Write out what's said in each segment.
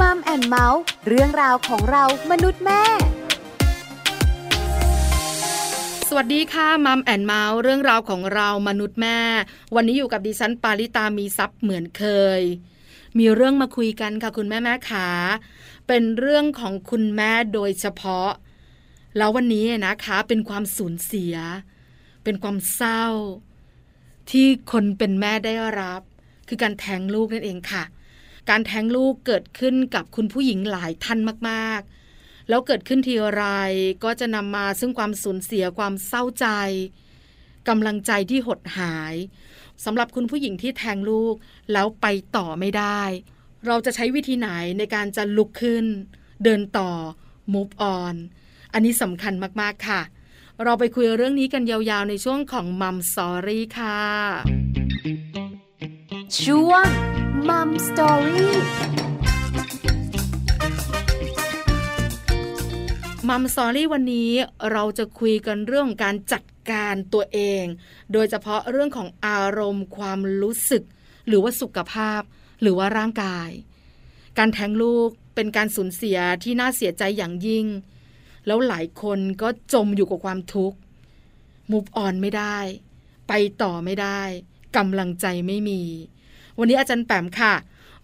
Mom and Mouth เรื่องราวของเรามนุษย์แม่สวัสดีค่ะ Mom and Mouth เรื่องราวของเรามนุษย์แม่ วันนี้อยู่กับดิฉันปาริตามีซัพ์เหมือนเคย มีเรื่องมาคุยกันค่ะคุณแม่แม่ขาเป็นเรื่องของคุณแม่โดยเฉพาะ แล้ววันนี้นะคะเป็นความสูญเสีย เป็นความเศร้า ที่คนเป็นแม่ได้รับ คือการแทงลูกนั่นเองค่ะ การแท้งลูกเกิดขึ้นกับคุณผู้หญิงหลายท่านมากๆ แล้วเกิดขึ้นทีไรก็จะนำมาซึ่งความสูญเสียความเศร้าใจกำลังใจที่หดหายสำหรับคุณผู้หญิงที่แทงลูกแล้วไปต่อไม่ได้ เราจะใช้วิธีไหนในการจะลุกขึ้น เดินต่อ move on อันนี้สำคัญมากๆค่ะ เราไปคุยเรื่องนี้กันยาวๆในช่วงของมัมสอรี่ค่ะช่วง Mom Story Mom Story วันนี้เราจะคุยกันเรื่องการจัดการตัวเอง โดยเฉพาะเรื่องของอารมณ์ความรู้สึก หรือว่าสุขภาพ หรือว่าร่างกาย การแทงลูกเป็นการสูญเสียที่น่าเสียใจอย่างยิ่ง แล้วหลายคนก็จมอยู่กับความทุกข์มุฟออนไม่ได้ ไปต่อไม่ได้กำลังใจไม่มี วันนี้อาจารย์แปมค่ะ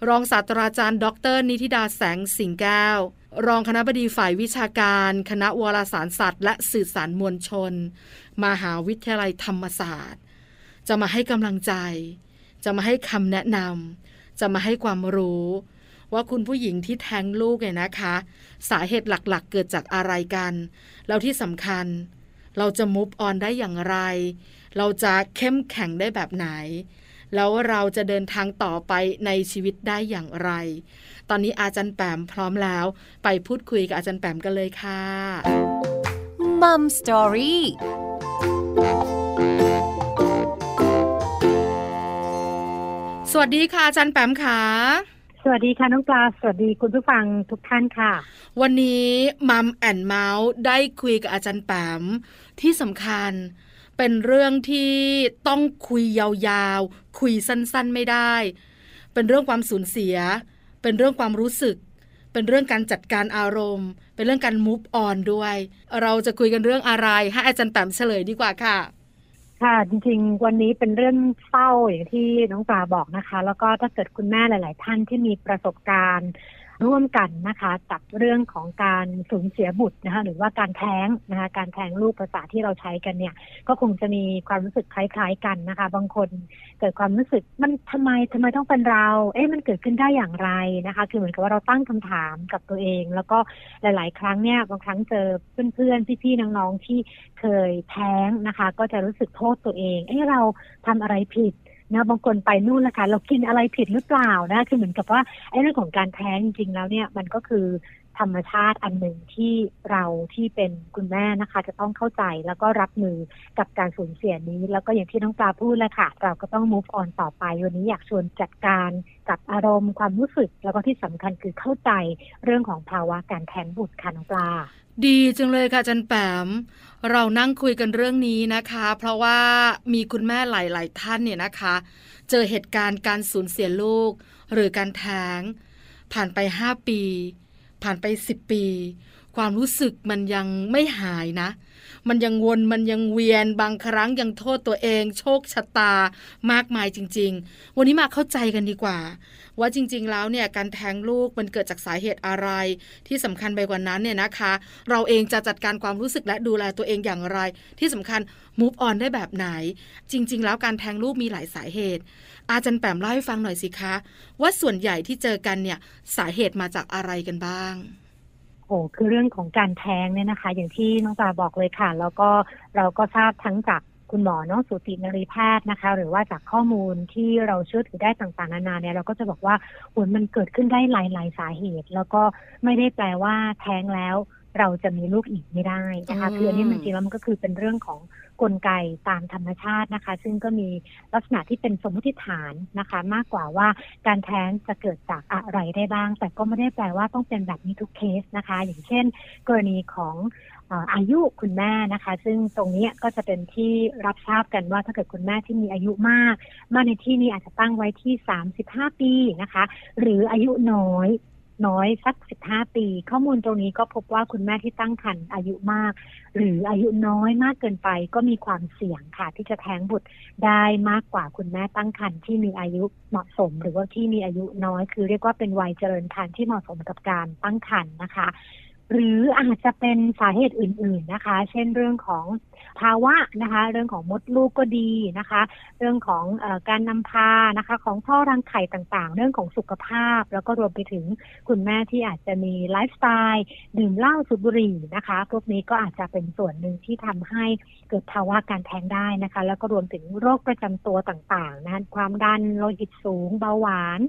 รองศาสตราจารย์ ดร นิติดาแสงสิงแก้ว รองคณะบดีฝ่ายวิชาการ คณะวารสารศาสตร์และสื่อสารมวลชน มหาวิทยาลัยธรรมศาสตร์ จะมาให้กำลังใจ จะมาให้คำแนะนำจะมาให้ความรู้ว่าคุณผู้หญิงที่แท้งลูกเนี่ยนะคะ สาเหตุหลักๆ เกิดจากอะไรกัน แล้วที่สำคัญ เราจะมุฟออนได้อย่างไร เราจะเข้มแข็งได้แบบไหน แล้วเราจะเดินทางต่อไปในชีวิตได้อย่างไร ตอนนี้อาจารย์แปมพร้อมแล้ว ไปพูดคุยกับอาจารย์แปมกันเลยค่ะมัมสตอรี่สวัสดีค่ะอาจารย์แปมค่ะสวัสดีค่ะน้องปลาสวัสดีคุณผู้ฟังทุกท่านค่ะ วันนี้มัมแอนเมาส์ได้คุยกับอาจารย์แปมที่สำคัญ เป็นเรื่องที่ต้องคุยยาวๆ คุยสั้นๆไม่ได้ เป็นเรื่องความสูญเสีย เป็นเรื่องความรู้สึก เป็นเรื่องการจัดการอารมณ์ เป็นเรื่องการมูฟออนด้วย เราจะคุยกันเรื่องอะไร ให้อาจารย์แปมเฉลยดีกว่าค่ะ ค่ะ จริงๆ วันนี้เป็นเรื่องเศร้าอย่างที่น้องปลาบอกนะคะ แล้วก็ถ้าเกิดคุณแม่หลาย ๆ ท่านที่มีประสบการณ์ ร่วมกันนะคะกับเรื่องของการสูญเสียบุตรนะคะหรือว่าการแท้งนะคะการแท้งลูกภาษาที่เราใช้กันเนี่ย ก็คงจะมีความรู้สึกคล้ายๆกันนะคะ บางคนเกิดความรู้สึกมันทำไมทำไมต้องเป็นเรา เอ๊ะมันเกิดขึ้นได้อย่างไรนะคะ คือเหมือนกับว่าเราตั้งคำถามกับตัวเอง แล้วก็หลาย ๆ ครั้งเนี่ยบางครั้งเจอเพื่อนๆพี่ๆน้องๆที่เคยแท้งนะคะ ก็จะรู้สึกโทษตัวเอง เอ๊ะเราทำอะไรผิด นะบางคนไปนู่นละค่ะเรากินอะไรผิดหรือเปล่านะ คือเหมือนกับว่าไอ้เรื่องของการแท้งจริงๆแล้วเนี่ยมันก็คือธรรมชาติอันหนึ่งที่เราที่เป็นคุณแม่นะคะ จะต้องเข้าใจแล้วก็รับมือกับการสูญเสียนี้ แล้วก็อย่างที่น้องปลาพูดแหละค่ะ เราก็ต้อง move on ต่อไป วันนี้อยากชวนจัดการกับอารมณ์ความรู้สึก แล้วก็ที่สำคัญคือเข้าใจเรื่องของภาวะการแท้งบุตรค่ะน้องปลา ดีจังเลยค่ะจันแปม เรานั่งคุยกันเรื่องนี้นะคะ เพราะว่ามีคุณแม่หลาย ๆ ท่านเนี่ยนะคะ เจอเหตุการณ์การสูญเสียลูก หรือการแท้ง ผ่านไปห้าปี ผ่านไปสิบปี ความรู้สึกมันยังไม่หายนะ มันยังวนมันยังเวียนบางครั้งยังโทษตัวเอง โชคชะตามากมายจริง ๆ วันนี้มาเข้าใจกันดีกว่า ว่าจริง ๆ แล้วเนี่ยการแท้งลูกมันเกิดจากสาเหตุอะไร ที่สำคัญไปกว่านั้นเนี่ยนะคะ เราเองจะจัดการความรู้สึกและดูแลตัวเองอย่างไร ที่สำคัญ move on ได้แบบไหน จริง ๆ แล้วการแท้งลูกมีหลายสาเหตุ อาจารย์แปมเล่าให้ฟังหน่อยสิคะ ว่าส่วนใหญ่ที่เจอกันเนี่ยสาเหตุมาจากอะไรกันบ้างโอ้คือเรื่องของการแท้งเนี่ยนะคะ อย่างที่น้องปลาบอกเลยค่ะ แล้วก็เราก็ทราบทั้งจาก คุณหมอเนาะสูตินรีแพทย์นะคะ หรือว่าจากข้อมูลที่เราเชื่อถือได้ต่างๆนานาเนี่ยเราก็จะบอกว่าผลมันเกิดขึ้นได้หลายๆสาเหตุ แล้วก็ไม่ได้แปลว่าแท้งแล้วเราจะมีลูกอีกไม่ได้นะคะอืมคืออันนี้มันจริงแล้วมันก็คือเป็นเรื่องของกลไกตามธรรมชาตินะคะ ซึ่งก็มีลักษณะที่เป็นสมมติฐานนะคะ มากกว่าว่าการแท้งจะเกิดจากอะไรได้บ้าง แต่ก็ไม่ได้แปลว่าต้องเป็นแบบนี้ทุกเคสนะคะ อย่างเช่น กรณีของเอายุคุณแม่นะคะ ซึ่งตรงนี้ก็จะเป็นที่รับทราบกันว่าถ้าเกิดคุณแม่ที่มีอายุมาก มากในที่นี้อาจจะตั้งไว้ที่ 35 ปีนะคะ หรืออายุน้อยน้อยสัก 15 ปี ข้อมูลตรงนี้ก็พบว่าคุณแม่ที่ตั้งครรภ์อายุมาก หรืออายุน้อยมากเกินไป ก็มีความเสี่ยงค่ะ ที่จะแท้งบุตรได้มากกว่าคุณแม่ตั้งครรภ์ที่มีอายุเหมาะสม หรือว่าที่มีอายุน้อย คือเรียกว่าเป็นวัยเจริญพันธุ์ที่เหมาะสมกับการตั้งครรภ์นะคะ หรืออาจจะเป็นสาเหตุอื่น ๆนะคะ เช่นเรื่องของ ภาวะนะคะ เรื่องของมดลูกก็ดีนะคะ เรื่องของอการนำพานะคะ ของท่อรังไข่ต่างๆ เรื่องของสุขภาพ แล้วก็รวมไปถึงคุณแม่ที่อาจจะมีไลฟ์สไตล์ดื่มเหล้าสูบบุหรี่นะคะ พวกนี้ก็อาจจะเป็นส่วนหนึ่งที่ทำให้เกิดภาวะการแท้งได้นะคะ แล้วก็รวมถึงโรคประจำตัวต่างๆนะความดันโลหิตสูงเบาหวาน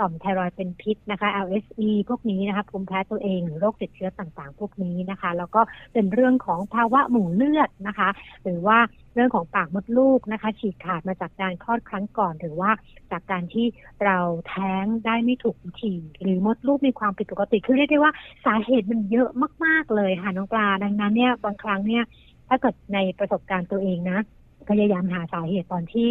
ต่อมไทรอยเป็นพิษนะคะ LSE พวกนี้นะคะภูมิแพ้ตัวเองหรือโรคติดเชื้อต่างๆ พวกนี้นะคะ แล้วก็เป็นเรื่องของภาวะหมู่เลือดนะคะหรือว่าเรื่องของปากมดลูกนะคะ ฉีกขาดมาจากการคลอดครั้งก่อน หรือว่าจากการที่เราแท้งได้ไม่ถูกวิธี หรือมดลูกมีความผิดปกติคือเรียกได้ว่าสาเหตุมันเยอะมาก ๆเลยค่ะน้องปลาดังนั้นเนี่ยบางครั้งเนี่ยถ้าเกิดในประสบการณ์ตัวเองนะ พยายามหาสาเหตุตอนที่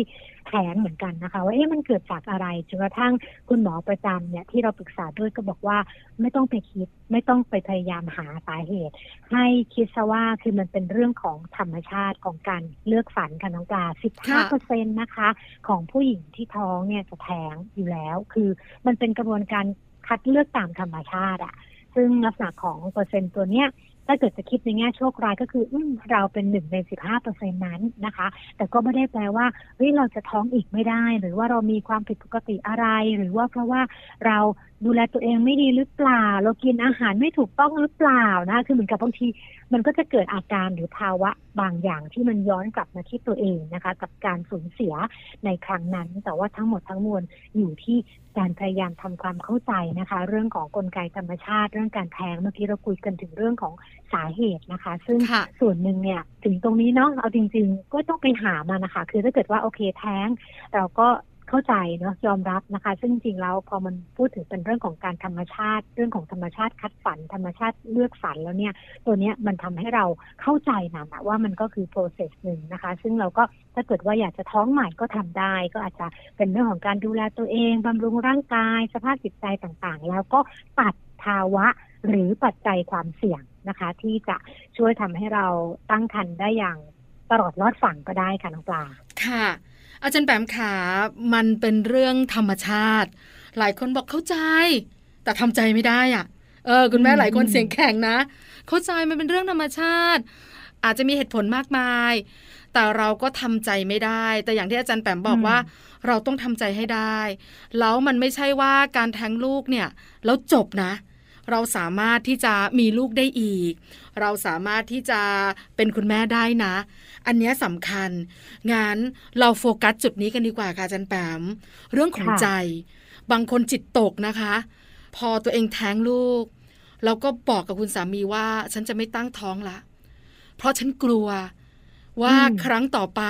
แท้งเหมือนกันนะคะ ว่าเอ๊ะมันเกิดจากอะไรจนกระทั่งคุณหมอประจำเนี่ยที่เราปรึกษาด้วยก็บอกว่าไม่ต้องไปคิด ไม่ต้องไปพยายามหาสาเหตุ ให้คิดซะว่าคือมันเป็นเรื่องของธรรมชาติของการเลือกฝันค่ะน้องปลา15เปอร์เซ็นต์นะคะ ของผู้หญิงที่ท้องเนี่ยจะแท้งอยู่แล้ว คือมันเป็นกระบวนการคัดเลือกตามธรรมชาติอะซึ่งลักษณะของเปอร์เซ็นต์ตัวเนี้ย ถ้าเกิดจะคิดในแง่โชคร้ายก็คืออเราเป็นหนึ่งในสิบห้าเปอร์เซ็นนั้นนะคะ แต่ก็ไม่ได้แปลว่าเฮ้ยเราจะท้องอีกไม่ได้ หรือว่าเรามีความผิดปกติอะไร หรือว่าเพราะว่าเรา ดูแลตัวเองไม่ดีหรือเปล่า เรากินอาหารไม่ถูกต้องหรือเปล่านะ คือเหมือนกับบางที มันก็จะเกิดอาการหรือภาวะบางอย่างที่มันย้อนกลับมาที่ตัวเองนะคะ กับการสูญเสียในครั้งนั้น แต่ว่าทั้งหมดทั้งมวลอยู่ที่การพยายามทำความเข้าใจนะคะ เรื่องของกลไกธรรมชาติ เรื่องการแท้งเมื่อกี้เราคุยกันถึงเรื่องของสาเหตุนะคะ ซึ่งส่วนหนึ่งเนี่ยถึงตรงนี้เนาะเอาจริง ๆ ก็ต้องไปหามานะคะ คือถ้าเกิดว่าโอเคแท้ง เราก็ เข้าใจเนาะยอมรับนะคะ ซึ่งจริงแล้วพอมันพูดถึงเป็นเรื่องของการธรรมชาติ เรื่องของธรรมชาติคัดฝันธรรมชาติเลือกฝันแล้วเนี่ย ตัวเนี้ยมันทำให้เราเข้าใจนะว่ามันก็คือ process หนึ่งนะคะ ซึ่งเราก็ถ้าเกิดว่าอยากจะท้องใหม่ก็ทำได้ ก็อาจจะเป็นเรื่องของการดูแลตัวเองบำรุงร่างกาย สภาพจิตใจต่างๆ แล้วก็ตัดภาวะหรือปัจจัยความเสี่ยงนะคะ ที่จะช่วยทำให้เราตั้งครรภ์ได้อย่างตลอดรอดฝั่งก็ได้ค่ะน้องปลาค่ะ อาจารย์แปมขามันเป็นเรื่องธรรมชาติ หลายคนบอกเข้าใจ แต่ทำใจไม่ได้อะ เออ คุณแม่หลายคนเสียงแข็งนะ เข้าใจมันเป็นเรื่องธรรมชาติ อาจจะมีเหตุผลมากมาย แต่เราก็ทำใจไม่ได้ แต่อย่างที่อาจารย์แปมบอกว่า เราต้องทำใจให้ได้ แล้วมันไม่ใช่ว่าการแท้งลูกเนี่ย แล้วจบนะเราสามารถที่จะมีลูกได้อีก เราสามารถที่จะเป็นคุณแม่ได้นะ อันนี้สำคัญ งานเราโฟกัสจุดนี้กันดีกว่าค่ะจันแปม เรื่องของใจ บางคนจิตตกนะคะ พอตัวเองแท้งลูก เราก็บอกกับคุณสามีว่า ฉันจะไม่ตั้งท้องละ เพราะฉันกลัวว่าครั้งต่อไป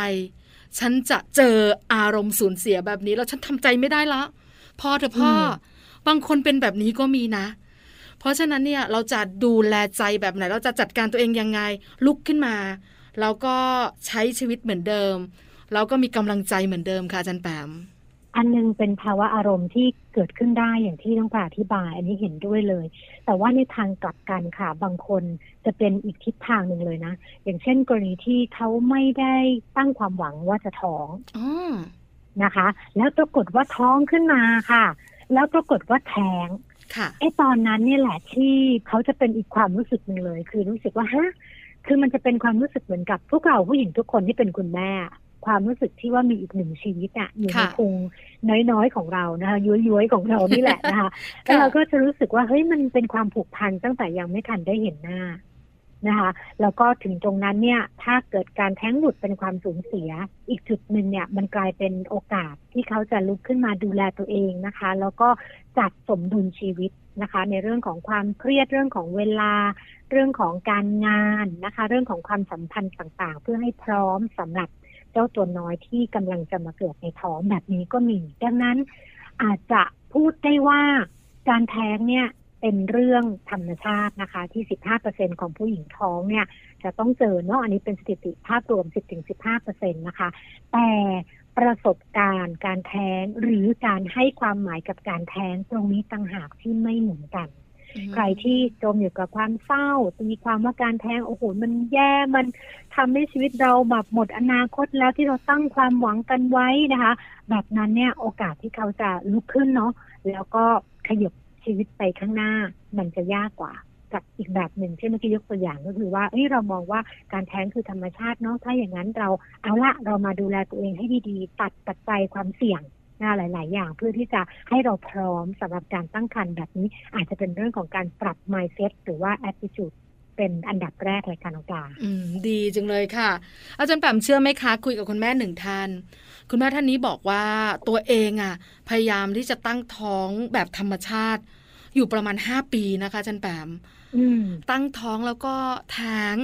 ฉันจะเจออารมณ์สูญเสียแบบนี้ แล้วฉันทำใจไม่ได้ละพ่อเถอะพ่อ บางคนเป็นแบบนี้ก็มีนะ เพราะฉะนั้นเนี่ยเราจะดูแลใจแบบไหน เราจะจัดการตัวเองยังไง ลุกขึ้นมา แล้วก็ใช้ชีวิตเหมือนเดิมเราก็มีกำลังใจเหมือนเดิมค่ะอาจารย์แปมอันนึงเป็นภาวะอารมณ์ที่เกิดขึ้นได้อย่างที่ต้องปาอธิบาย อันนี้เห็นด้วยเลย แต่ว่าในทางกลับกันค่ะ บางคนจะเป็นอีกทิศทางหนึ่งเลยนะ อย่างเช่นกรณีที่เขาไม่ได้ตั้งความหวังว่าจะท้องอนะคะ แล้วปรากฏว่าท้องขึ้นมาค่ะ แล้วปรากฏว่าแท้ง ไอ้ตอนนั้นนี่แหละที่เขาจะเป็นอีกความรู้สึกหนึ่งเลย คือรู้สึกว่าฮะคือมันจะเป็นความรู้สึกเหมือนกับพวกเราผู้หญิงทุกคนที่เป็นคุณแม่ความรู้สึกที่ว่ามีอีกหนึ่งชีวิตอะอยู่ในพุงน้อยๆของเรานะคะย้อยๆของเรานี่แหละนะคะแล้วเราก็จะรู้สึกว่าเฮ้ยมันเป็นความผูกพันตั้งแต่ยังไม่ทันได้เห็นหน้า นะคะแล้วก็ถึงตรงนั้นเนี่ยถ้าเกิดการแท้งหลุดเป็นความสูญเสีย อีกจุดหนึ่งเนี่ยมันกลายเป็นโอกาสที่เขาจะลุกขึ้นมาดูแลตัวเองนะคะ แล้วก็จัดสมดุลชีวิตนะคะ ในเรื่องของความเครียดเรื่องของเวลา เรื่องของการงานนะคะ เรื่องของความสัมพันธ์ต่างๆ เพื่อให้พร้อมสำหรับเจ้าตัวน้อยที่กำลังจะมาเกิดในท้องแบบนี้ก็มี ดังนั้นอาจจะพูดได้ว่าการแท้งเนี่ย เป็นเรื่องธรรมชาตินะคะ ที่ 15%ของผู้หญิงท้องเนี่ย จะต้องเจอเนาะอันนี้เป็นสถิติภาพรวม 10-15%นะคะ แต่ปประสบการณ์การแท้งหรือการให้ความหมายกับการแท้งตรงนี้ต่างหากที่ไม่เหมือนกัน ใครที่จมอยู่กับความเศร้ามีความว่าการแท้งโอ้โหมันแย่มันทำให้ชีวิตเราแบบหมดอนาคตแล้วที่เราตั้งความหวังกันไว้นะคะ แบบนั้นเนี่ยโอกาสที่เขาจะลุกขึ้นเนาะแล้วก็ขยับ ชีวิตไปข้างหน้ามันจะยากกว่ากับอีกแบบหนึ่งที่เมื่อกี้ยกตัวอย่างก็คือว่าเฮ้ยเรามองว่าการแท้งคือธรรมชาติเนาะถ้าอย่างนั้นเราเอาละเรามาดูแลตัวเองให้ดีๆ ตัดปัจจัยความเสี่ยงนะหลาย ๆ อย่างเพื่อที่จะให้เราพร้อมสำหรับการตั้งครรภ์แบบนี้ อาจจะเป็นเรื่องของการปรับ mindset หรือว่า attitude เป็นอันดับแรกเลยค่ะน้องปลาอืม ดีจังเลยค่ะ อาจารย์แปมเชื่อไหมคะ คุยกับคุณแม่หนึ่งท่าน คุณแม่ท่านนี้บอกว่าตัวเองอะพยายามที่จะตั้งท้องแบบธรรมชาติ อยู่ประมาณห้าปีนะคะอาจารย์แปมตั้งท้องแล้วก็แท้ง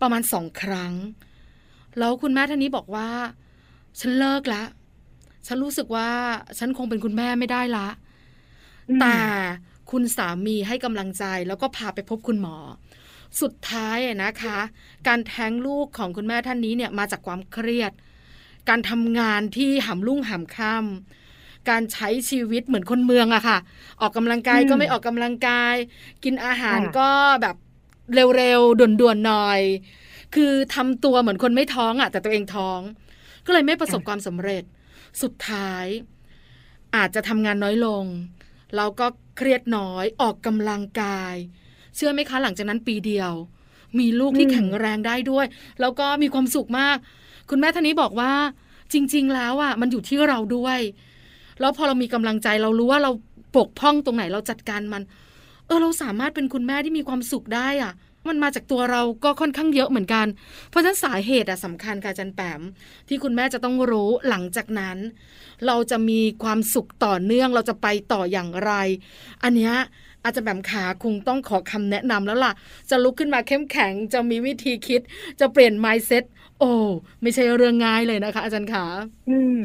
ประมาณสองครั้ง แล้วคุณแม่ท่านนี้บอกว่า ฉันเลิกละฉันรู้สึกว่าฉันคงเป็นคุณแม่ไม่ได้ละ แต่คุณสามีให้กำลังใจแล้วก็พาไปพบคุณหมอ สุดท้ายนะคะ การแท้งลูกของคุณแม่ท่านนี้เนี่ยมาจากความเครียด การทำงานที่หำลุ่งหำค่ำการใช้ชีวิตเหมือนคนเมืองอะค่ะ ออกกำลังกายก็ไม่ออกกำลังกาย กินอาหารก็แบบเร็วๆด่วนๆหน่อย คือทำตัวเหมือนคนไม่ท้องอะแต่ตัวเองท้อง ก็เลยไม่ประสบความสำเร็จ สุดท้าย อาจจะทำงานน้อยลงแล้วก็เครียดน้อยออกกำลังกาย เชื่อไหมคะหลังจากนั้นปีเดียวมีลูกที่แข็งแรงได้ด้วย แล้วก็มีความสุขมาก คุณแม่ท่านนี้บอกว่าจริง ๆ แล้วอะมันอยู่ที่เราด้วย แล้วพอเรามีกำลังใจเรารู้ว่าเราปกพ้องตรงไหนเราจัดการมัน เออเราสามารถเป็นคุณแม่ที่มีความสุขได้อะ มันมาจากตัวเราก็ค่อนข้างเยอะเหมือนกัน เพราะฉะนั้นสาเหตุอะสำคัญค่ะจันแปม ที่คุณแม่จะต้องรู้หลังจากนั้น เราจะมีความสุขต่อเนื่องเราจะไปต่ออย่างไร อันเนี้ย อาจจะแบบขาคงต้องขอคำแนะนำแล้วล่ะ จะลุกขึ้นมาเข้มแข็ง จะมีวิธีคิด จะเปลี่ยน mindset โอ้ ไม่ใช่เรื่องง่ายเลยนะคะ อาจารย์ขาอืม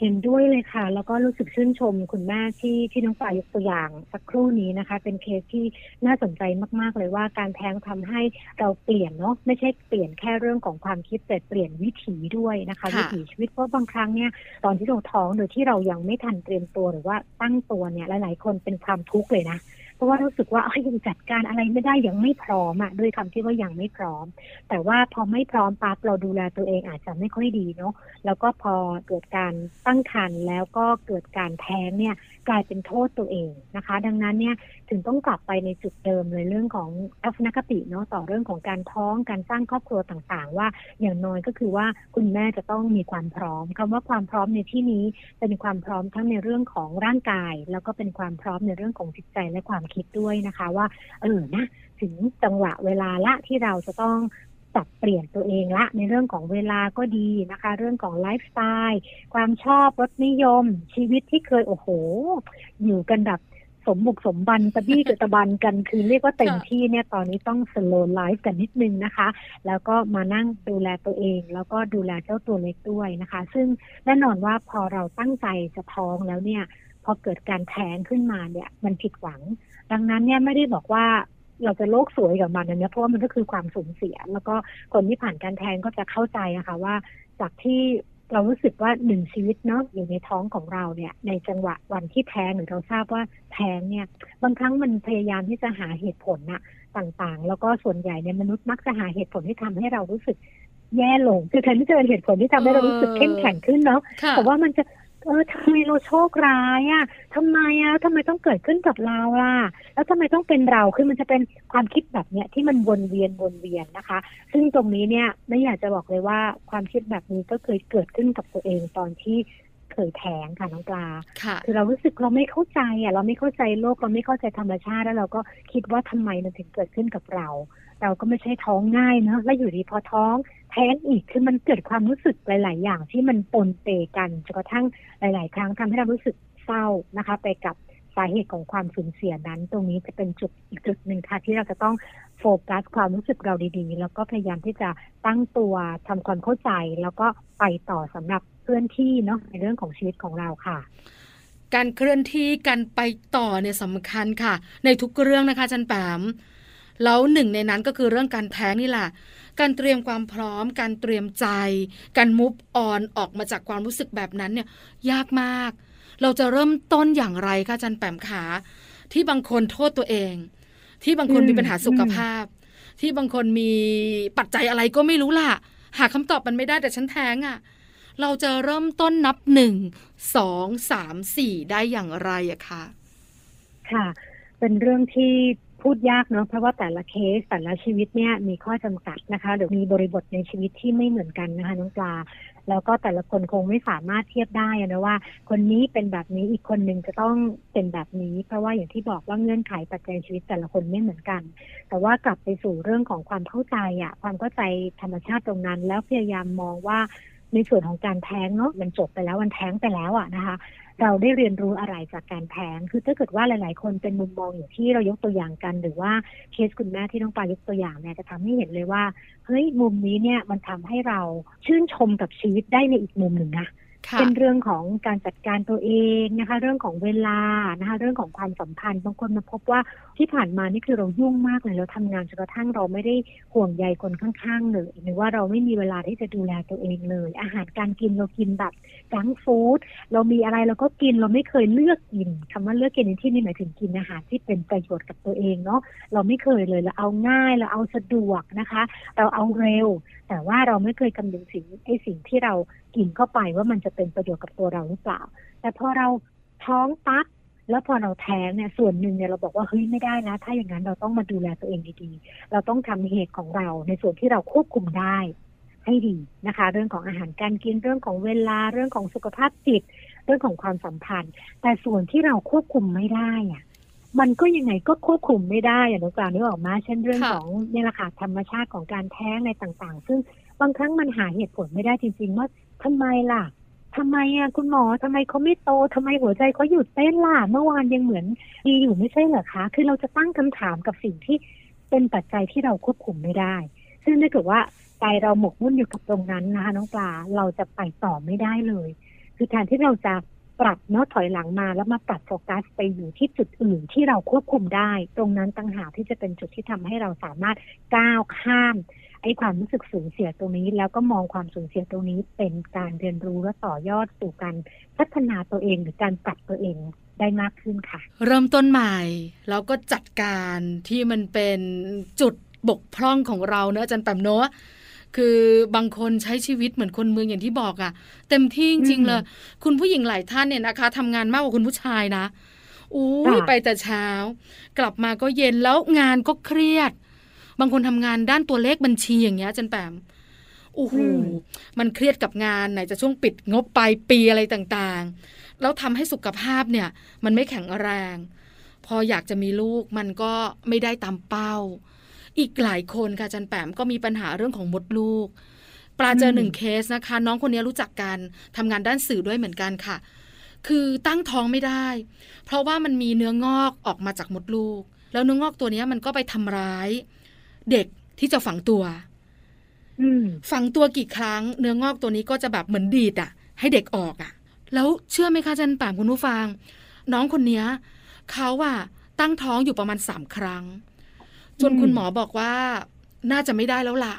เห็นด้วยเลยค่ะ แล้วก็รู้สึกชื่นชมคุณแม่ที่ที่น้องฝ่ายยกตัวอย่างสักครู่นี้นะคะ เป็นเคสที่น่าสนใจมากๆเลยว่าการแท้งทำให้เราเปลี่ยนเนาะไม่ใช่เปลี่ยนแค่เรื่องของความคิดแต่เปลี่ยนวิถีด้วยนะคะ วิถีชีวิตเพราะบางครั้งเนี่ยตอนที่เราท้องโดยที่เรายังไม่ทันเตรียมตัวหรือว่าตั้งตัวเนี่ยหลายๆคนเป็นความทุกข์เลยนะ ราะว่ารู้สึกว่ายังจัดการอะไรไม่ได้ยังไม่พร้อมอะด้วยคำที่ว่ายังไม่พร้อม แต่ว่าพอไม่พร้อมปั๊บเราดูแลตัวเองอาจจะไม่ค่อยดีเนาะแล้วก็พอเกิดการตั้งครรภ์แล้วก็เกิดการแท้งเนี่ย กลายเป็นโทษตัวเองนะคะ ดังนั้นเนี่ยถึงต้องกลับไปในจุดเดิมเลยเรื่องของทัศนคติเนาะต่อเรื่องของการท้องการสร้างครอบครัวต่างๆ ว่าอย่างน้อยก็คือว่าคุณแม่จะต้องมีความพร้อมคำว่าความพร้อมในที่นี้เป็นความพร้อมทั้งในเรื่องของร่างกาย แล้วก็เป็นความพร้อมในเรื่องของจิตใจและความคิดด้วยนะคะ ว่า เออนะถึงจังหวะเวลาละที่เราจะต้อง ปรับเปลี่ยนตัวเองละในเรื่องของเวลาก็ดีนะคะ เรื่องของไลฟ์สไตล์ความชอบรสนิยม ชีวิตที่เคยโอ้โห อยู่กันแบบสมบุกสมบันตะบี้กับตะบันกันคือเรียกว่าเต็มที่เนี่ยตอนนี้ต้องสโลว์ไลฟ์กันนิดนึงนะคะ แล้วก็มานั่งดูแลตัวเอง แล้วก็ดูแลเจ้าตัวเล็กด้วยนะคะ ซึ่งแน่นอนว่าพอเราตั้งใจจะท้องแล้วเนี่ยพอเกิดการแท้งขึ้นมาเนี่ย มันผิดหวัง ดังนั้นเนี่ยไม่ได้บอกว่า เราจะโลกสวยกับมันนะเพราะว่ามันก็คือความสูญเสีย แล้วก็คนที่ผ่านการแท้งก็จะเข้าใจอะค่ะว่า จากที่เรารู้สึกว่าหนึ่งชีวิตเนาะอยู่ในท้องของเราเนี่ย ในจังหวะวันที่แท้งหรือเราทราบว่าแท้งเนี่ย บางครั้งมันพยายามที่จะหาเหตุผลนะต่างๆ แล้วก็ส่วนใหญ่เนี่ยมนุษย์มักจะหาเหตุผลที่ทำให้เรารู้สึกแย่ลงคือแทนที่จะเป็นเหตุผลที่ทำให้เรารู้สึกเข้มแข็งขึ้นเนาะแต่ว่ามันจะ เออทำไมเราโชคร้ายอะทำไมอะทำไมต้องเกิดขึ้นกับเราล่ะ แล้วทำไมต้องเป็นเราคือมันจะเป็นความคิดแบบเนี้ยที่มันวนเวียนวนเวียนนะคะ ซึ่งตรงนี้เนี่ยไม่อยากจะบอกเลยว่าความคิดแบบนี้ก็เคยเกิดขึ้นกับตัวเองตอนที่เคยแท้งค่ะน้องปลาคือเรารู้สึกเราไม่เข้าใจอะเราไม่เข้าใจโลกเราไม่เข้าใจธรรมชาติแล้วเราก็คิดว่าทำไมมันถึงเกิดขึ้นกับเรา เราก็ไม่ใช่ท้องง่ายเนาะแล้วอยู่ดีพอท้องแท้งอีกคือมันเกิดความรู้สึกหลาย ๆ อย่างที่มันปนเปกันจนกระทั่งหลาย ๆ ครั้งทำให้เรารู้สึกเศร้านะคะ ไปกับสาเหตุของความสูญเสียนั้น ตรงนี้จะเป็นจุดอีกจุดหนึ่งค่ะ ที่เราจะต้องโฟกัสความรู้สึกเราดี ๆ แล้วก็พยายามที่จะตั้งตัวทำความเข้าใจ แล้วก็ไปต่อสำหรับเคลื่อนที่เนาะในเรื่องของชีวิตของเราค่ะการเคลื่อนที่การไปต่อเนี่ยสำคัญค่ะ ในทุกเรื่องนะคะจันแปม แล้วหนึ่งในนั้นก็คือเรื่องการแท้งนี่แหละ การเตรียมความพร้อม การเตรียมใจ การมุฟออนออกมาจากความรู้สึกแบบนั้นเนี่ยยากมาก เราจะเริ่มต้นอย่างไรคะอาจารย์แปมขาที่บางคนโทษตัวเอง ที่บางคนมีปัญหาสุขภาพ ที่บางคนมีปัจจัยอะไรก็ไม่รู้ล่ะ หาคำตอบมันไม่ได้แต่ฉันแท้งอะ่ะ เราจะเริ่มต้นนับหนึ่งสองสามสี่ได้อย่างไรอะคะค่ะ เป็นเรื่องที่ พูดยากเนาะเพราะว่าแต่ละเคสแต่ละชีวิตเนี่ยมีข้อจำกัดนะคะหรือมีบริบทในชีวิตที่ไม่เหมือนกันนะคะน้องปลา แล้วก็แต่ละคนคงไม่สามารถเทียบได้นะว่า คนนี้เป็นแบบนี้อีกคนหนึ่งจะต้องเป็นแบบนี้ เพราะว่าอย่างที่บอกว่าเงื่อนไขปัจจัยชีวิตแต่ละคนไม่เหมือนกัน แต่ว่ากลับไปสู่เรื่องของความเข้าใจอะความเข้าใจธรรมชาติตรงนั้น แล้วพยายามมองว่า ในส่วนของการแท้งเนาะมันจบไปแล้วมันแท้งไปแล้วอะนะคะ เราได้เรียนรู้อะไรจากการแท้ง คือถ้าเกิดว่าหลาย ๆ คนเป็นมุมมองอย่างที่เรายกตัวอย่างกัน หรือว่าเคสคุณแม่ที่น้องปายกตัวอย่างเนี่ยจะทำให้เห็นเลยว่าเฮ้ยมุมนี้เนี่ยมันทำให้เราชื่นชมกับชีวิตได้ในอีกมุมหนึ่งนะ เป็นเรื่องของการจัดการตัวเองนะคะ เรื่องของเวลานะคะ เรื่องของความสัมพันธ์บางคนมาพบว่าที่ผ่านมานี่คือเรายุ่งมากเลยเราทำงานจนกระทั่งเราไม่ได้ห่วงใยคนข้างๆเลยหรือว่าเราไม่มีเวลาที่จะดูแลตัวเองเลย อาหารการกินเรากินแบบจังฟู้ดเรามีอะไรเราก็กินเราไม่เคยเลือกกินคำว่าเลือกกินในที่นี้หมายถึงกินอาหารที่เป็นประโยชน์กับตัวเองเนาะเราไม่เคยเลยเราเอาง่ายเราเอาสะดวกนะคะ เราเอาเร็ว แต่ว่าเราไม่เคยคำนึงสิ่งไอ้สิ่งที่เรากินเข้าไปว่ามันจะเป็นประโยชน์กับตัวเราหรือเปล่า แต่พอเราท้องปั๊บแล้วพอเราแท้งเนี่ยส่วนหนึ่งเนี่ยเราบอกว่าเฮ้ยไม่ได้นะ ถ้าอย่างนั้นเราต้องมาดูแลตัวเองดีๆ เราต้องทำเหตุของเราในส่วนที่เราควบคุมได้ ให้ดีนะคะ เรื่องของอาหารการกินเรื่องของเวลาเรื่องของสุขภาพจิต เรื่องของความสัมพันธ์ แต่ส่วนที่เราควบคุมไม่ได้อะมันก็ยังไงก็ควบคุมไม่ได้อย่างน้องกลางนึกออกมาเช่นเรื่องของเนี่ยแหละค่ะธรรมชาติของการแท้งในต่างๆ ซึ่งบางครั้งมันหาเหตุผลไม่ได้จริงๆว่า ทำไมล่ะทำไมอะคุณหมอทำไมเขาไม่โตทำไมหัวใจเขาหยุดเต้นล่ะเมื่อวานยังเหมือนดีอยู่ไม่ใช่เหรอคะ คือเราจะตั้งคำถามกับสิ่งที่เป็นปัจจัยที่เราควบคุมไม่ได้ ซึ่งถ้าเกิดว่าใจเราหมกมุ่นอยู่กับตรงนั้นนะคะน้องปลาเราจะไปต่อไม่ได้เลย คือแทนที่เราจะปรับเนาะถอยหลังมาแล้วมาปรับโฟกัสไปอยู่ที่จุดอื่นที่เราควบคุมได้ ตรงนั้นต่างหากที่จะเป็นจุดที่ทำให้เราสามารถก้าวข้าม ไอ้ความรู้สึกสูญเสียตรงนี้ แล้วก็มองความสูญเสียตรงนี้เป็นการเรียนรู้และต่อยอดสู่การพัฒนาตัวเองหรือการปรับตัวเองได้มากขึ้นค่ะ เริ่มต้นใหม่แล้วก็จัดการที่มันเป็นจุดบกพร่องของเราเนอะอาจารย์แปมเนอะคือบางคนใช้ชีวิตเหมือนคนเมืองอย่างที่บอกอะ่ะ เต็มที่จริงๆเลย คุณผู้หญิงหลายท่านเนี่ยนะคะทำงานมากกว่าคุณผู้ชายนะอู้ไปแต่เช้า กลับมาก็เย็นแล้วงานก็เครียด บางคนทำงานด้านตัวเลขบัญชีอย่างเงี้ยจันแปมโอ้โหมันเครียดกับงานไหนจะช่วงปิดงบปลายปีอะไรต่างๆ แล้วทำให้สุขภาพเนี่ย มันไม่แข็งแรง พออยากจะมีลูกมันก็ไม่ได้ตามเป้า อีกหลายคนค่ะจันแปมก็มีปัญหาเรื่องของมดลูก ปลาเจอหนึ่งเคสนะคะ น้องคนนี้รู้จักกันทำงานด้านสื่อด้วยเหมือนกันค่ะ คือตั้งท้องไม่ได้ เพราะว่ามันมีเนื้องอกออกมาจากมดลูก แล้วเนื้องอกตัวนี้มันก็ไปทำร้าย เด็กที่จะฝังตัวฝังตัวกี่ครั้ง เนื้องอกตัวนี้ก็จะแบบเหมือนดีดอะ ให้เด็กออกอะ แล้วเชื่อไหมคะจันแปมคุณผู้ฟัง น้องคนนี้เขาอะตั้งท้องอยู่ประมาณสามครั้ง จนคุณหมอบอกว่าน่าจะไม่ได้แล้วล่ะ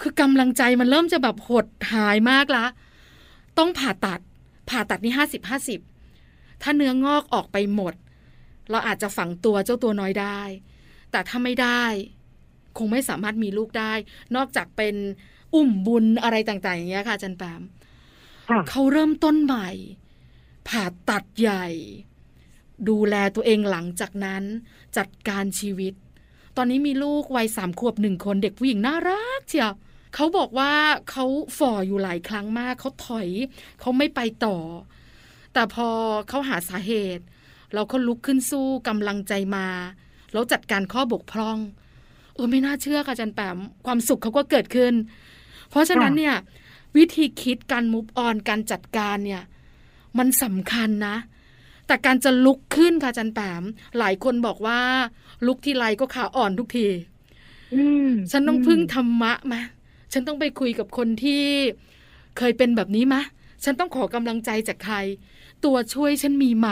คือกำลังใจมันเริ่มจะแบบหดหายมากละ ต้องผ่าตัด ผ่าตัดนี่ห้าสิบห้าสิบถ้าเนื้องอกออกไปหมด เราอาจจะฝังตัวเจ้าตัวน้อยได้ แต่ถ้าไม่ได้ คงไม่สามารถมีลูกได้ นอกจากเป็นอุ้มบุญอะไรต่างๆอย่างเงี้ยค่ะจันแปมเขาเริ่มต้นใหม่ ผ่าตัดใหญ่ ดูแลตัวเองหลังจากนั้น จัดการชีวิต ตอนนี้มีลูกวัยสามขวบหนึ่งคนเด็กผู้หญิงน่ารักเชียวเขาบอกว่าเขาฝ่ออยู่หลายครั้งมากเขาถอยเขาไม่ไปต่อ แต่พอเขาหาสาเหตุ เราเขาลุกขึ้นสู้กำลังใจมา แล้วจัดการข้อบกพร่อง เออไม่น่าเชื่อค่ะจันแปมความสุขเขาก็เกิดขึ้น เพราะฉะนั้นเนี่ย วิธีคิดการมุฟออนการจัดการเนี่ย มันสำคัญนะ แต่การจะลุกขึ้นค่ะจันแปมหลายคนบอกว่า ลุกทีไรก็ขาอ่อนทุกทีฉันต้องพึ่งธรรมะไหมฉันต้องไปคุยกับคนที่เคยเป็นแบบนี้ไหมฉันต้องขอกำลังใจจากใคร ตัวช่วยฉันมีไหม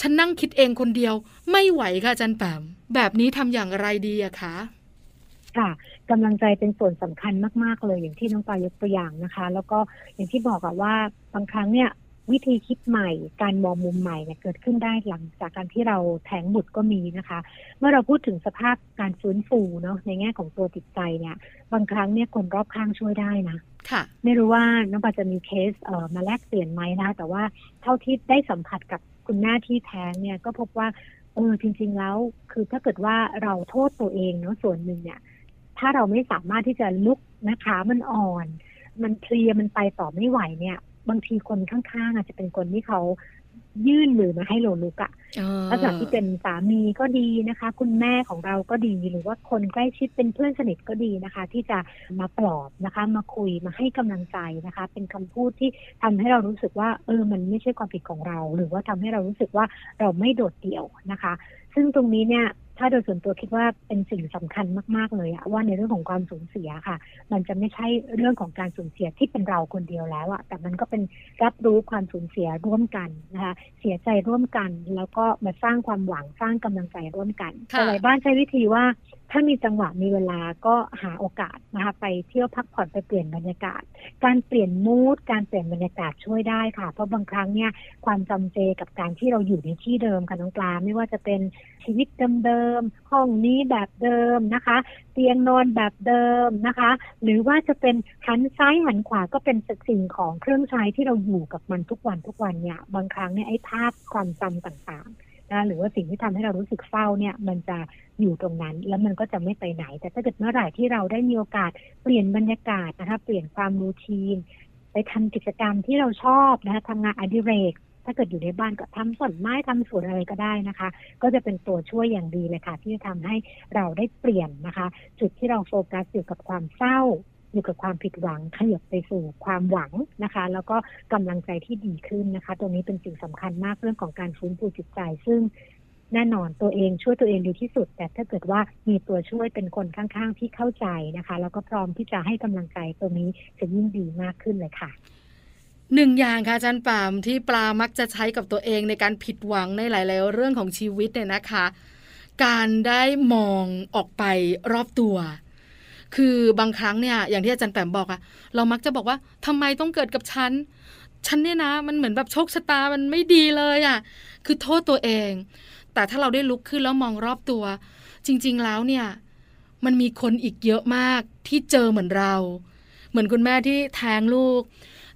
ฉันนั่งคิดเองคนเดียว ไม่ไหวค่ะอาจารย์แปมแบบนี้ทำอย่างไรดีอะคะ ค่ะกำลังใจเป็นส่วนสำคัญมาก ๆ เลยอย่างที่น้องปายกตัวอย่างนะคะ แล้วก็อย่างที่บอกอะว่าบางครั้งเนี่ยวิธีคิดใหม่ การมองมุมใหม่เนี่ยเกิดขึ้นได้หลังจากการที่เราแทงบุตรก็มีนะคะ เมื่อเราพูดถึงสภาพการฟื้นฟูเนาะในแง่ของตัวจิตใจเนี่ย บางครั้งเนี่ยคนรอบข้างช่วยได้นะค่ะ ไม่รู้ว่าน้องปาจะมีเคสเอ่อมาแลกเปลี่ยนไหมนะ แต่ว่าเท่าที่ได้สัมผัสกับคุณแม่ที่แท้งเนี่ยก็พบว่าเออจริง ๆ แล้ว คือถ้าเกิดว่าเราโทษตัวเองเนาะส่วนหนึ่งเนี่ย ถ้าเราไม่สามารถที่จะลุกนะคะ มันอ่อน มันเพลียมันไปต่อไม่ไหวเนี่ย บางทีคนข้างๆอาจจะเป็นคนที่เขายื่นมือมาให้เราลุกอะเออลักษณะที่เป็นสามีก็ดีนะคะ คุณแม่ของเราก็ดีหรือว่าคนใกล้ชิดเป็นเพื่อนสนิทก็ดีนะคะ ที่จะมาปลอบนะคะ มาคุยมาให้กำลังใจนะคะ เป็นคำพูดที่ทำให้เรารู้สึกว่า เออมันไม่ใช่ความผิดของเรา หรือว่าทำให้เรารู้สึกว่าเราไม่โดดเดี่ยวนะคะ ซึ่งตรงนี้เนี่ย ถ้าโดยส่วนตัวคิดว่าเป็นสิ่งสำคัญมาก ๆ เลยอะว่าในเรื่องของความสูญเสียค่ะ มันจะไม่ใช่เรื่องของการสูญเสียที่เป็นเราคนเดียวแล้วอะแต่มันก็เป็นรับรู้ความสูญเสียร่วมกันนะคะเสียใจร่วมกัน แล้วก็มาสร้างความหวังสร้างกำลังใจร่วมกันค่ะหลายบ้านใช้วิธีว่า ถ้ามีจังหวะมีเวลาก็หาโอกาสนะคะไปเที่ยวพักผ่อนไปเปลี่ยนบรรยากาศ การเปลี่ยนมูดการเปลี่ยนบรรยากาศช่วยได้ค่ะ เพราะบางครั้งเนี่ยความจำเจกับการที่เราอยู่ในที่เดิมค่ะน้องปลาไม่ว่าจะเป็นชีวิตเดิมๆห้องนี้แบบเดิมนะคะ เตียงนอนแบบเดิมนะคะ หรือว่าจะเป็นหันซ้ายหันขวาก็เป็นสิ่งของเครื่องใช้ที่เราอยู่กับมันทุกวันทุกวันเนี่ยบางครั้งเนี่ยไอ้ภาพความจำต่างๆ นะหรือว่าสิ่งที่ทำให้เรารู้สึกเศร้าเนี่ย มันจะอยู่ตรงนั้น แล้วมันก็จะไม่ไปไหน แต่ถ้าเกิดเมื่อไหร่ที่เราได้มีโอกาสเปลี่ยนบรรยากาศนะคะเปลี่ยนความรูทีน ไปทำกิจกรรมที่เราชอบนะคะทำงานอดิเรก ถ้าเกิดอยู่ในบ้านก็ทำต้นไม้ทำสวนอะไรก็ได้นะคะ ก็จะเป็นตัวช่วยอย่างดีเลยค่ะ ที่จะทำให้เราได้เปลี่ยนนะคะ จุดที่เราโฟกัสอยู่กับความเศร้า อยู่กับความผิดหวังขยับไปสู่ความหวังนะคะ แล้วก็กำลังใจที่ดีขึ้นนะคะ ตรงนี้เป็นสิ่งสำคัญมากเรื่องของการฟื้นฟูจิตใจ ซึ่งแน่นอนตัวเองช่วยตัวเองดีที่สุด แต่ถ้าเกิดว่ามีตัวช่วยเป็นคนข้างๆที่เข้าใจนะคะ แล้วก็พร้อมที่จะให้กำลังใจตรงนี้จะยิ่งดีมากขึ้นเลยค่ะหนึ่งอย่างค่ะอาจารย์ปามที่ปลามักจะใช้กับตัวเองในการผิดหวังในหลายๆเรื่องของชีวิตเนี่ยนะคะ การได้มองออกไปรอบตัว คือบางครั้งเนี่ยอย่างที่อาจารย์แปมบอกอะเรามักจะบอกว่าทำไมต้องเกิดกับฉันฉันเนี่ยนะ มันเหมือนแบบโชคชะตามันไม่ดีเลยอะคือโทษตัวเอง แต่ถ้าเราได้ลุกขึ้นแล้วมองรอบตัว จริง ๆแล้วเนี่ย มันมีคนอีกเยอะมากที่เจอเหมือนเรา เหมือนคุณแม่ที่แทงลูก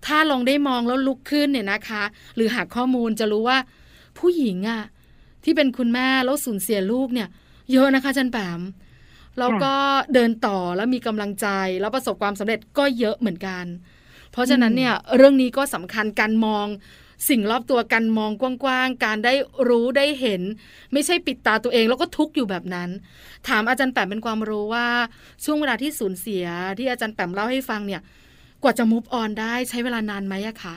ถ้าลองได้มองแล้วลุกขึ้นเนี่ยนะคะ หรือหาข้อมูลจะรู้ว่า ผู้หญิงอะที่เป็นคุณแม่แล้วสูญเสียลูกเนี่ย เยอะนะคะอาจันแปม แล้วก็เดินต่อแล้วมีกำลังใจแล้วประสบความสำเร็จก็เยอะเหมือนกัน เพราะฉะนั้นเนี่ยเรื่องนี้ก็สำคัญการมองสิ่งรอบตัวการมองกว้างๆ การได้รู้ได้เห็น ไม่ใช่ปิดตาตัวเองแล้วก็ทุกข์อยู่แบบนั้น ถามอาจารย์แปมเป็นความรู้ว่าช่วงเวลาที่สูญเสียที่อาจารย์แปมเล่าให้ฟังเนี่ย กว่าจะมุฟออนได้ใช้เวลานานไหมอะคะ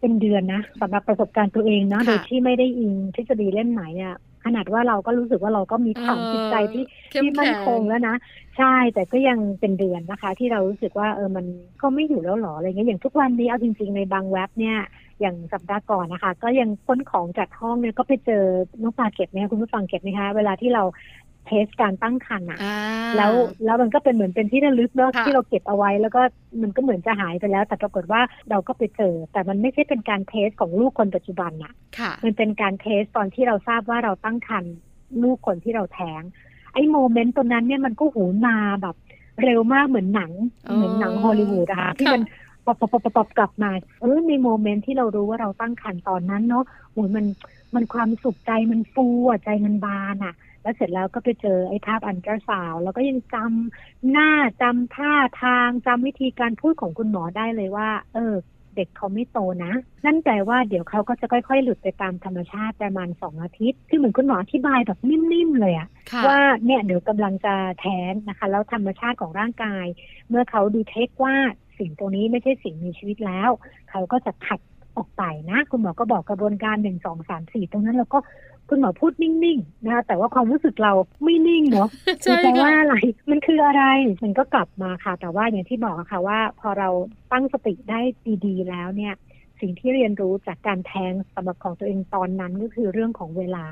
เป็นเดือนนะสำหรับประสบการณ์ตัวเองนะค่ะโดยที่ไม่ได้อิงทฤษฎีเล่มไหนอะ ขนาดว่าเราก็รู้สึกว่าเราก็มีฐานจิตใจที่เข้มที่มั่นแข็งคงแล้วนะใช่แต่ก็ยังเป็นเดือนนะคะ ที่เรารู้สึกว่าเออมันก็ไม่อยู่แล้วหรออะไรเงี้ยอย่างทุกวันนี้เอาจริง ๆ ในบางเว็บเนี่ยอย่างสัปดาห์ก่อนนะคะ ก็ยังค้นของจากห้องเนี่ยก็ไปเจอน้องปลาเก็บไหมคะคุณผู้ฟังเก็บไหมคะเวลาที่เรา เทสการตั้งครรภ์อะอ่าแล้วแล้วมันก็เป็นเหมือนเป็นที่ระลึกเนาะค่ะที่เราเก็บเอาไว้ แล้วก็มันก็เหมือนจะหายไปแล้ว แต่ปรากฏว่าเราก็ไปเจอ แต่มันไม่ใช่เป็นการเทสของลูกคนปัจจุบันน่ะค่ะ มันเป็นการเทสตอนที่เราทราบว่าเราตั้งครรภ์ลูกคนที่เราแท้งไอ้โมเมนต์ตรงนั้นเนี่ยมันก็หูมาแบบเร็วมากเหมือนหนังอ๋อเหมือนหนังฮอลลีวูดอะค่ะที่มันปอบปอบปอบปอบกลับมาเออใน moment ที่เรารู้ว่าเราตั้งครรภ์ตอนนั้นเนาะโอ้ยมันมันความสุขใจมันฟูอะใจมันบานอะ แล้วเสร็จแล้วก็ไปเจอไอ้ภาพอัลตราซาวด์แล้วก็ยังจำหน้าจำท่าทางจำวิธีการพูดของคุณหมอได้เลยว่า เออ เด็กเขาไม่โตนะ นั่นแปลว่าเดี๋ยวเขาก็จะค่อย ๆ หลุดไปตามธรรมชาติประมาณสองอาทิตย์ คือเหมือนคุณหมออธิบายแบบนิ่มๆเลยอะค่ะว่าเนี่ยเดี๋ยวกำลังจะแท้งนะคะ แล้วธรรมชาติของร่างกาย เมื่อเขาดีเทคว่าสิ่งตรงนี้ไม่ใช่สิ่งมีชีวิตแล้ว เขาก็จะขัด ออกไปนะ คุณหมอก็บอกกระบวนการหนึ่งสองสามสี่ตรงนั้นเราก็คุณหมอพูดนิ่งๆนะคะแต่ว่าความรู้สึกเราไม่นิ่งเนาะใช่แปลว่าค่ะอะไรมันคืออะไร มันก็กลับมาค่ะ แต่ว่าอย่างที่บอกอะค่ะว่า พอเราตั้งสติได้ดีๆแล้วเนี่ยสสิ่งที่เรียนรู้จากการแทงสำหรับของตัวเองตอนนั้นก็คือเรื่องของเวลา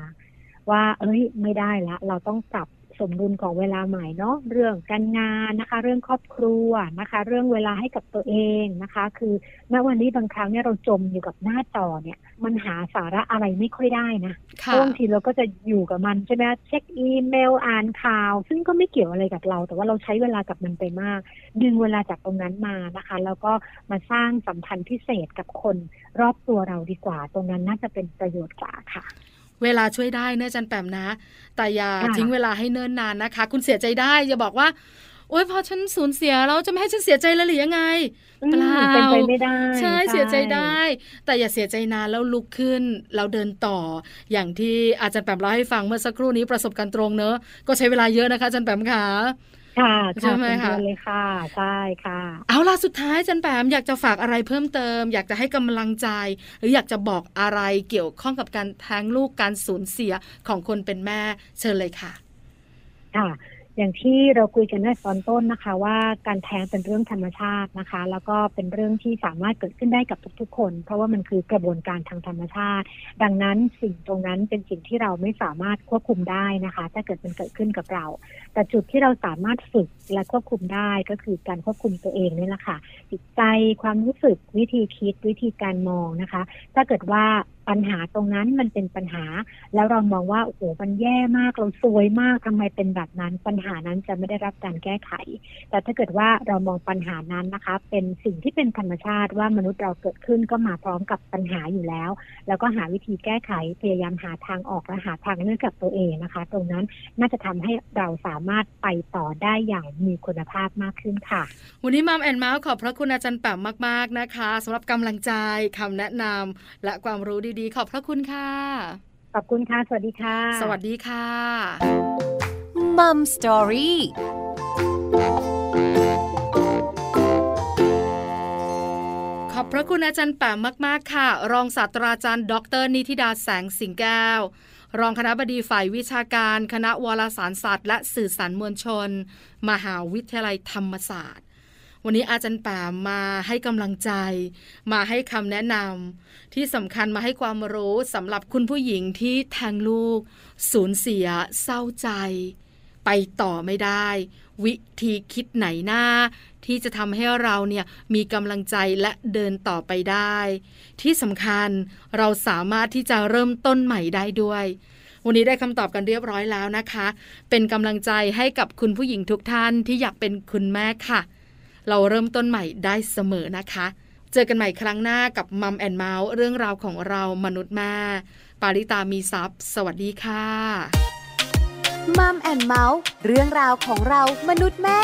ว่า เอ้ย ไม่ได้ละ เราต้องปรับ สมดุลของเวลาใหม่เนาะเรื่องการงานนะคะ เรื่องครอบครัวนะคะ เรื่องเวลาให้กับตัวเองนะคะ คือณวันนี้บางครั้งเนี่ยเราจมอยู่กับหน้าจอเนี่ย มันหาสาระอะไรไม่ค่อยได้นะบางทีเราก็จะอยู่กับมันใช่ไหมเช็คอีเมลอ่านข่าว ซึ่งก็ไม่เกี่ยวอะไรกับเรา แต่ว่าเราใช้เวลากับมันไปมาก ดึงเวลาจากตรงนั้นมานะคะ แล้วก็มาสร้างสัมพันธ์พิเศษกับคนรอบตัวเราดีกว่า ตรงนั้นน่าจะเป็นประโยชน์กว่าค่ะ เวลาช่วยได้เนะจันแปมนะ แต่อย่าทิ้งเวลาให้เนิ่นนานนะคะ คุณเสียใจได้อย่าบอกว่า โอ๊ยพอฉันสูญเสียแล้วจะไม่ให้ฉันเสียใจเลยหรือยังไงเปล่าเป็นไปไม่ได้ใช่เสียใจได้ แต่อย่าเสียใจนานแล้วลุกขึ้นแล้วเดินต่อ อย่างที่อาจารย์แปมเล่าให้ฟังเมื่อสักครู่นี้ประสบการณ์ตรงเนอะก็ใช้เวลาเยอะนะคะอาจารย์แปมค่ะ ค่ะใช่ไหมคะเลยค่ะใช่ค่ะ เอาล่ะสุดท้ายจันแปมอยากจะฝากอะไรเพิ่มเติม อยากจะให้กำลังใจ หรืออยากจะบอกอะไรเกี่ยวข้องกับการแท้งลูกการสูญเสียของคนเป็นแม่เชิญเลยค่ะ ค่ะ อย่างที่เราคุยกันในตอนต้นนะคะ ว่าการแท้งเป็นเรื่องธรรมชาตินะคะ แล้วก็เป็นเรื่องที่สามารถเกิดขึ้นได้กับทุกๆ คน เพราะว่ามันคือกระบวนการทางธรรมชาติ ดังนั้นสิ่งตรงนั้นเป็นสิ่งที่เราไม่สามารถควบคุมได้นะคะ ถ้าเกิดมันเกิดขึ้นกับเรา แต่จุดที่เราสามารถฝึกและควบคุมได้ก็คือการควบคุมตัวเองนี่แหละค่ะจิตใจความรู้สึกวิธีคิดวิธีการมองนะคะ ถ้าเกิดว่าปัญหาตรงนั้นมันเป็นปัญหา แล้วเรามองว่าโอ้โหมันแย่มากเราซวยมากทำไมเป็นแบบนั้น ปัญหานั้นจะไม่ได้รับการแก้ไข แต่ถ้าเกิดว่าเรามองปัญหานั้นนะคะ เป็นสิ่งที่เป็นธรรมชาติว่ามนุษย์เราเกิดขึ้นก็มาพร้อมกับปัญหาอยู่แล้ว แล้วก็หาวิธีแก้ไขพยายามหาทางออกและหาทางเลือกกับตัวเองนะคะ ตรงนั้นน่าจะทำให้เราสามารถไปต่อได้อย่างมีคุณภาพมากขึ้นค่ะ วันนี้ Mom and Mouth ขอบพระคุณอาจารย์แป๋มมาก ๆนะคะสำหรับกำลังใจคำแนะนำและความรู้ดีๆ ขอบพระคุณค่ะ ขอบคุณค่ะ สวัสดีค่ะ สวัสดีค่ะ Mom Storyขอบพระคุณอาจารย์แป๋มมาก ๆ ค่ะ รองศาสตราจารย์ ดร นิติดาแสงสิงแก้ว รองคณะบดีฝ่ายวิชาการ คณะวารสารศาสตร์ และสื่อสารมวลชน มหาวิทยาลัยธรรมศาสตร์ วันนี้อาจารย์ป่ามาให้กำลังใจ มาให้คำแนะนำที่สำคัญมาให้ความรู้สำหรับคุณผู้หญิงที่แทงลูก สูญเสีย เศร้าใจ ไปต่อไม่ได้ วิธีคิดไหนหน้า ที่จะทำให้เราเนี่ยมีกำลังใจและเดินต่อไปได้ ที่สำคัญเราสามารถที่จะเริ่มต้นใหม่ได้ด้วยวันนี้ได้คำตอบกันเรียบร้อยแล้วนะคะ เป็นกำลังใจให้กับคุณผู้หญิงทุกท่านที่อยากเป็นคุณแม่ค่ะ เราเริ่มต้นใหม่ได้เสมอนะคะ เจอกันใหม่ครั้งหน้ากับมัมแอนเมาส์เรื่องราวของเรามนุษย์แม่ ปาริตามีซัพ์สวัสดีค่ะมัมแอนเมาส์เรื่องราวของเรามนุษย์แม่